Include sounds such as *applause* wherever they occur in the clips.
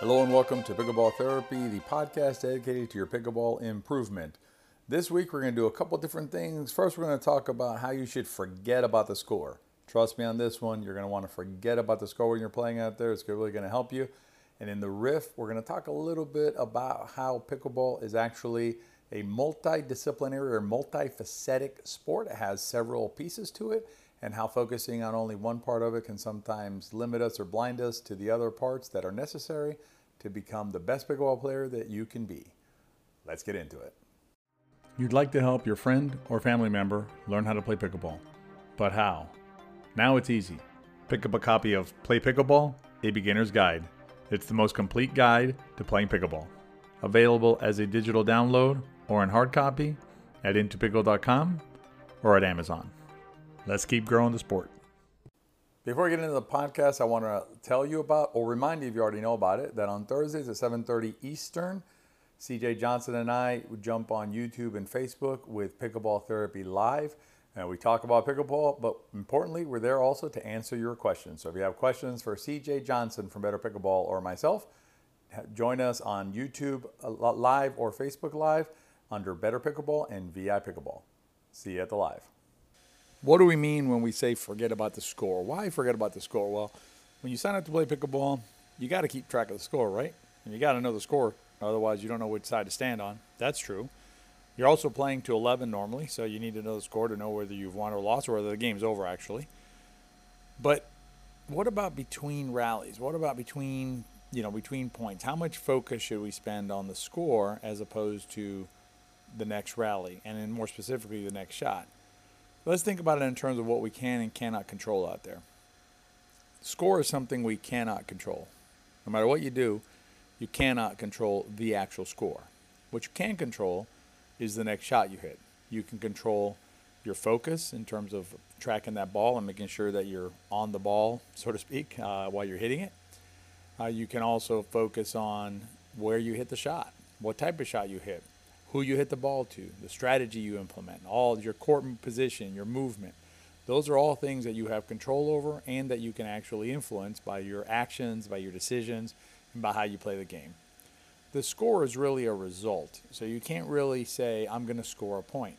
Hello and welcome to Pickleball Therapy, the podcast dedicated to your pickleball improvement. This week we're going to do a couple different things. First, we're going to talk about how you should forget about the score. Trust me on this one, you're going to want to forget about the score when you're playing out there. It's really going to help you. And in the riff, we're going to talk a little bit about how pickleball is actually a multidisciplinary or multifaceted sport. It has several pieces to it, and how focusing on only one part of it can sometimes limit us or blind us to the other parts that are necessary to become the best pickleball player that you can be. Let's get into it. You'd like to help your friend or family member learn how to play pickleball, but how? Now it's easy. Pick up a copy of Play Pickleball, a beginner's guide. It's the most complete guide to playing pickleball. Available as a digital download or in hard copy at In2Pickle.com or at Amazon. Let's keep growing the sport. Before we get into the podcast, I want to tell you about, or remind you if you already know about it, that on Thursdays at 7:30 Eastern, CJ Johnson and I jump on YouTube and Facebook with Pickleball Therapy Live. And we talk about pickleball, but importantly, we're there also to answer your questions. So if you have questions for CJ Johnson from Better Pickleball or myself, join us on YouTube uh, Live or Facebook Live under Better Pickleball and VI Pickleball. See you at the live. What do we mean when we say forget about the score? Why forget about the score? Well, when you sign up to play pickleball, you got to keep track of the score, right? And you got to know the score, otherwise you don't know which side to stand on. That's true. You're also playing to 11 normally, so you need to know the score to know whether you've won or lost or whether the game's over actually. But what about between rallies? What about between, you know, between points? How much focus should we spend on the score as opposed to the next rally and then more specifically the next shot? Let's think about it in terms of what we can and cannot control out there. Score is something we cannot control. No matter what you do, you cannot control the actual score. What you can control is the next shot you hit. You can control your focus in terms of tracking that ball and making sure that you're on the ball, *laughs* so to speak, uh, while you're hitting it. Uh, you can also focus on where you hit the shot, what type of shot you hit, who you hit the ball to, the strategy you implement, all your court position, your movement. Those are all things that you have control over and that you can actually influence by your actions, by your decisions, and by how you play the game. The score is really a result. So you can't really say, I'm going to score a point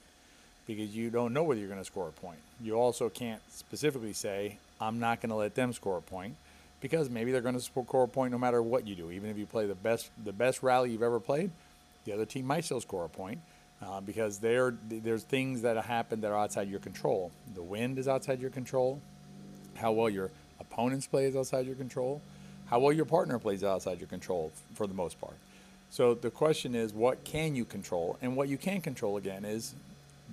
because you don't know whether you're going to score a point. You also can't specifically say, I'm not going to let them score a point because maybe they're going to score a point no matter what you do. Even if you play the best, the best rally you've ever played, the other team might still score a point uh, because there there's things that happen that are outside your control. The wind is outside your control. How well your opponents play is outside your control. How well your partner plays outside your control for the most part. So the question is, what can you control? And what you can control again is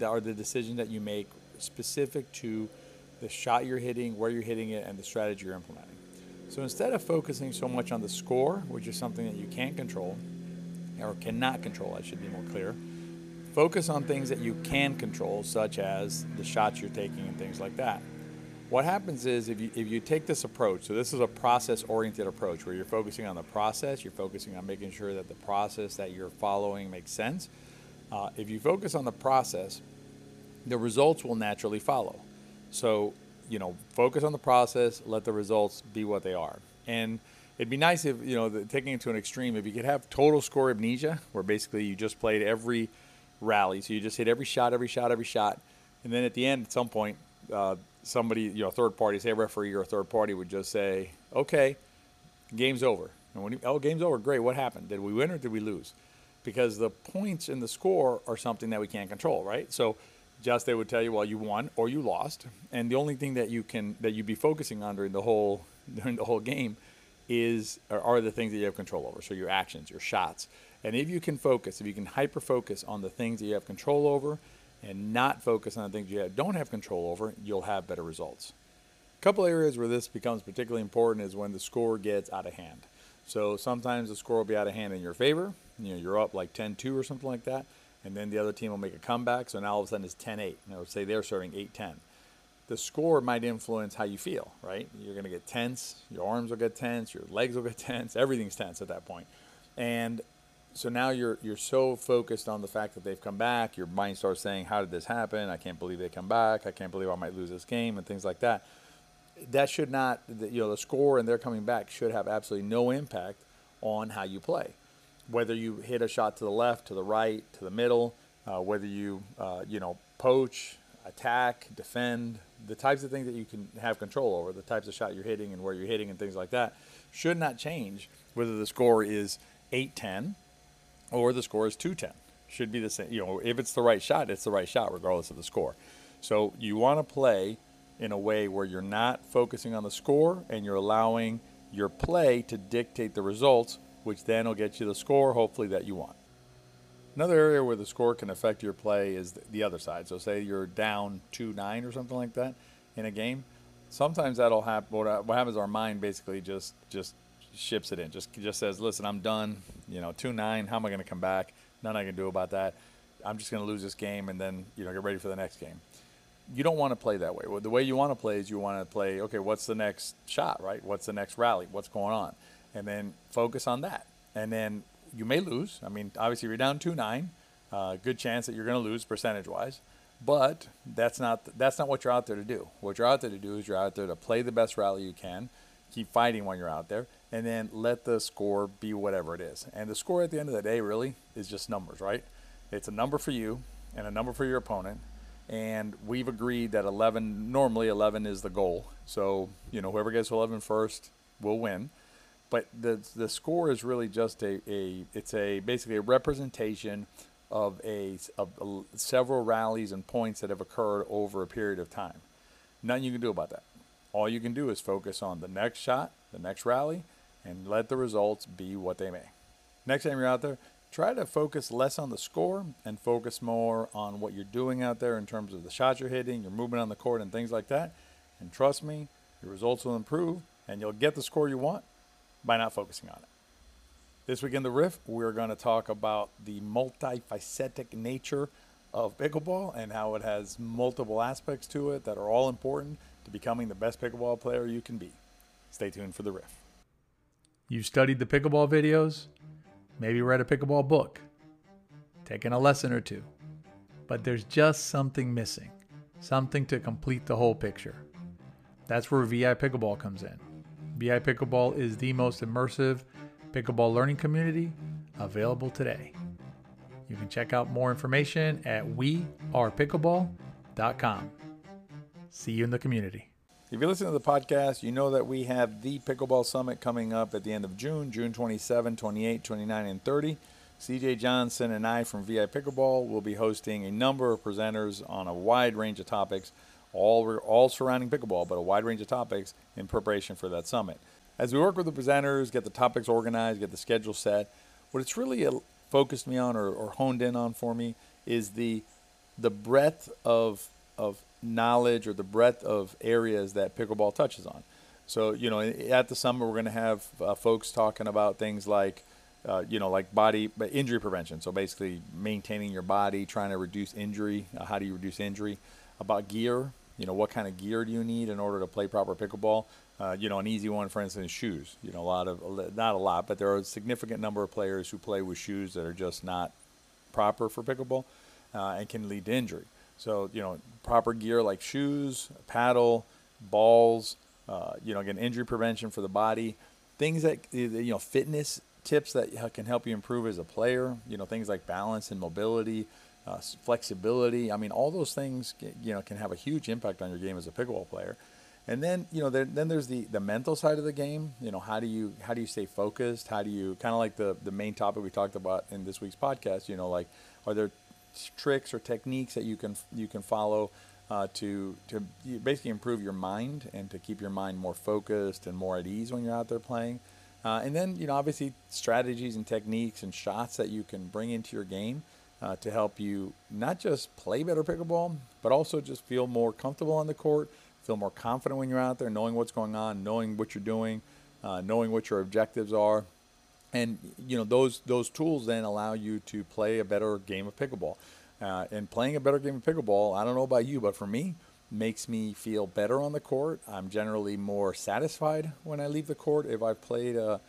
are the decisions that you make specific to the shot you're hitting, where you're hitting it, and the strategy you're implementing. So instead of focusing so much on the score, which is something that you can't control, or cannot control, I should be more clear. Focus on things that you can control, such as the shots you're taking and things like that. What happens is if you, if you take this approach, so this is a process oriented approach where you're focusing on the process, you're focusing on making sure that the process that you're following makes sense. Uh, if you focus on the process, the results will naturally follow. So, you know, focus on the process, let the results be what they are. And it'd be nice if you know the, taking it to an extreme if you could have total score amnesia where basically you just played every rally. So you just hit every shot every shot every shot. And then at the end at some point uh, somebody you know third party say a referee or a third party would just say okay game's over. And when you, oh game's over great what happened? Did we win or did we lose? Because the points in the score are something that we can't control right? So just they would tell you well you won or you lost. And the only thing that you can that you'd be focusing on during the whole *laughs* during the whole game is or are the things that you have control over. So your actions, your shots. And if you can focus, if you can hyper focus on the things that you have control over and not focus on the things you don't have control over, you'll have better results. A couple areas where this becomes particularly important is when the score gets out of hand. So sometimes the score will be out of hand in your favor. You know, you're up like 10-2 or something like that, and then the other team will make a comeback. So now all of a sudden it's 10-8. Now say they're serving 8-10 the score might influence how you feel, right? You're going to get tense, your arms will get tense, your legs will get *laughs* tense, everything's tense at that point. And so now you're you're so focused on the fact that they've come back, your mind starts saying, "How did this happen? I can't believe they come back. I can't believe I might lose this game," and things like that. That should not, you know, the score and they're coming back should have absolutely no impact on how you play. Whether you hit a shot to the left, to the right, to the middle, uh, whether you uh, you know poach, attack, defend, the types of things that you can have control over, the types of shot you're hitting and where you're hitting and things like that, should not change whether the score is 8-10 or the score is 2-10. Should be the same. You know, if it's the right shot, it's the right shot regardless of the score. So you want to play in a way where you're not focusing on the score and you're allowing your play to dictate the results, which then will get you the score, hopefully, that you want. Another area where the score can affect your play is the other side. So, say you're down 2 9 or something like that in a game. Sometimes that'll happen. What happens, our mind basically just just ships it in. Just just says, listen, I'm done. You know, 2 9. How am I going to come back? Nothing I can do about that. I'm just going to lose this game and then, you know, get ready for the next game you don't want to play that way. The way you want to play is you want to play, okay, what's the next shot, right? What's the next rally? What's going on? And then focus on that. And then you may lose. I mean, obviously, you're down 2 9. Uh, good chance that you're going to lose percentage wise. But that's not, that's not what you're out there to do. What you're out there to do is you're out there to play the best rally you can, keep fighting when you're out there, and then let the score be whatever it is. And the score at the end of the day really is just numbers, right? It's a number for you and a number for your opponent and we've agreed that 11 normally 11 is the goal so you know whoever gets 11 first will win but the the score is really just a, a it's a basically a representation of a of several rallies and points that have occurred over a period of time. Nothing you can do about that. All you can do is focus on the next shot the next rally and let the results be what they may. Next time you're out there try to focus less on the score and focus more on what you're doing out there in terms of the shots you're hitting, your movement on the court, and things like that. And trust me, your results will improve and you'll get the score you want by not focusing on it. This week in the Riff, we're going to talk about the multifaceted nature of pickleball and how it has multiple aspects to it that are all important to becoming the best pickleball player you can be. Stay tuned for the Riff. You've studied the pickleball videos? maybe read a pickleball book, taken a lesson or two. But there's just something missing, something to complete the whole picture. That's where VI Pickleball comes in. VI Pickleball is the most immersive pickleball learning community available today. You can check out more information at wearepickleball.com. See you in the community. If you listen to the podcast, you know that we have the Pickleball Summit coming up at the end of June, June 27, 28, 29, and 30. CJ Johnson and I from VI Pickleball will be hosting a number of presenters on a wide range of topics, all, all surrounding pickleball, but a wide range of topics in preparation for that summit. As we work with the presenters, get the topics organized, get the schedule set, what it's really uh, focused me on or, or honed in on for me is the the breadth of of knowledge or the breadth of areas that pickleball touches on. So, you know, at the summit, we're going to have uh, folks talking about things like, uh, you know, like body injury prevention. So basically, maintaining your body, trying to reduce injury. Uh, how do you reduce injury? About gear. You know, what kind of gear do you need in order to play proper pickleball? Uh, you know, an easy one, for instance, shoes. You know, a lot of not a lot, but there are a significant number of players who play with shoes that are just not proper for pickleball uh, and can lead to injury. So, you know, proper gear like shoes, paddle, balls, uh, you know, again, injury prevention for the body, things that, you know, fitness tips that can help you improve as a player, you know, things like balance and mobility, uh, flexibility. I mean, all those things, you know, can have a huge impact on your game as a pickleball player. And then, you know, there, then there's the, the mental side of the game. You know, how do you how do you stay focused? How do you kind of like the the main topic we talked about in this week's podcast? You know, like are there tricks or techniques that you can you can follow uh, to to basically improve your mind and to keep your mind more focused and more at ease when you're out there playing. Uh, and then you know obviously strategies and techniques and shots that you can bring into your game uh, to help you not just play better pickleball, but also just feel more comfortable on the court, feel more confident when you're out there, knowing what's going on, knowing what you're doing, uh, knowing what your objectives are, and you know those those tools then allow you to play a better game of pickleball. Uh, and playing a better game of pickleball, I don't know about you, but for me, makes me feel better on the court. I'm generally more satisfied when I leave the court if I've played a,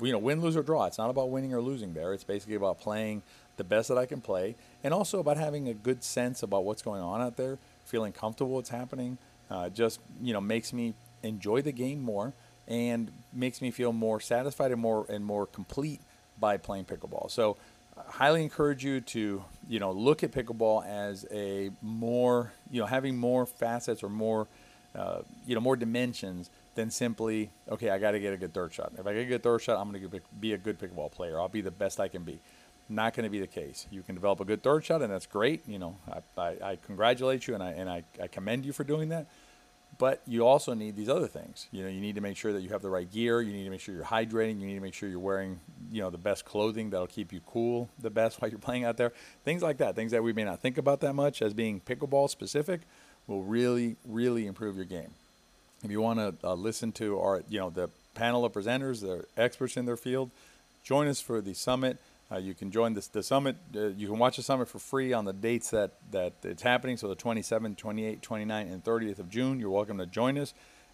you know, win, lose or draw. It's not about winning or losing there. It's basically about playing the best that I can play, and also about having a good sense about what's going on out there, feeling comfortable what's happening. Uh, just you know makes me enjoy the game more and makes me feel more satisfied and more and more complete by playing pickleball. So I highly encourage you to, you know, look at pickleball as a more, you know, having more facets or more, uh, you know, more dimensions than simply, okay, I got to get a good third shot. If I get a good third shot, I'm going to be a good pickleball player. I'll be the best I can be. Not going to be the case. You can develop a good third shot, and that's great. You know, I, I, I congratulate you and I and I, I commend you for doing that. But you also need these other things. You know, you need to make sure that you have the right gear. You need to make sure you're hydrating. You need to make sure you're wearing, you know, the best clothing that'll keep you cool the best *laughs* while you're playing out there. Things like that. Things that we may not think about that much as being pickleball specific will really, really improve your game. If you want to uh, listen to our, you know, the panel of presenters, they're experts in their field. Join us for the summit. Uh, you can join this, the summit. Uh, you can watch the summit for free on the dates that, that it's happening. So the 27th, 28th, 29th, and 30th of June. You're welcome to join us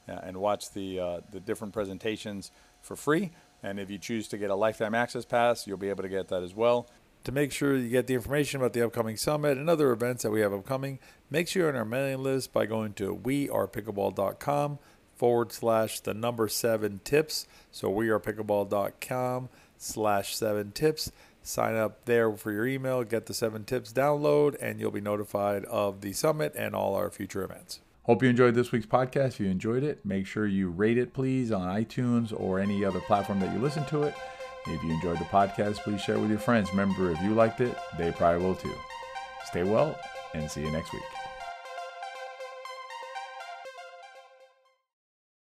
uh, and watch the, uh, the different presentations for free. And if you choose to get a lifetime access pass, you'll be able to get that as well. To make sure you get the information about the upcoming summit and other events that we have upcoming, make sure you're on our mailing list by going to wearepickleball.com forward slash the number seven tips. So wearepickleball.com slash seven tips. Sign up there for your email, get the seven tips download, and you'll be notified of the summit and all our future events. Hope you enjoyed this week's podcast. If you enjoyed it, make sure you rate it, please, on iTunes or any other platform that you listen to it. If you enjoyed the podcast, please share it with your friends. Remember, if you liked it, they probably will too. Stay well and see you next week.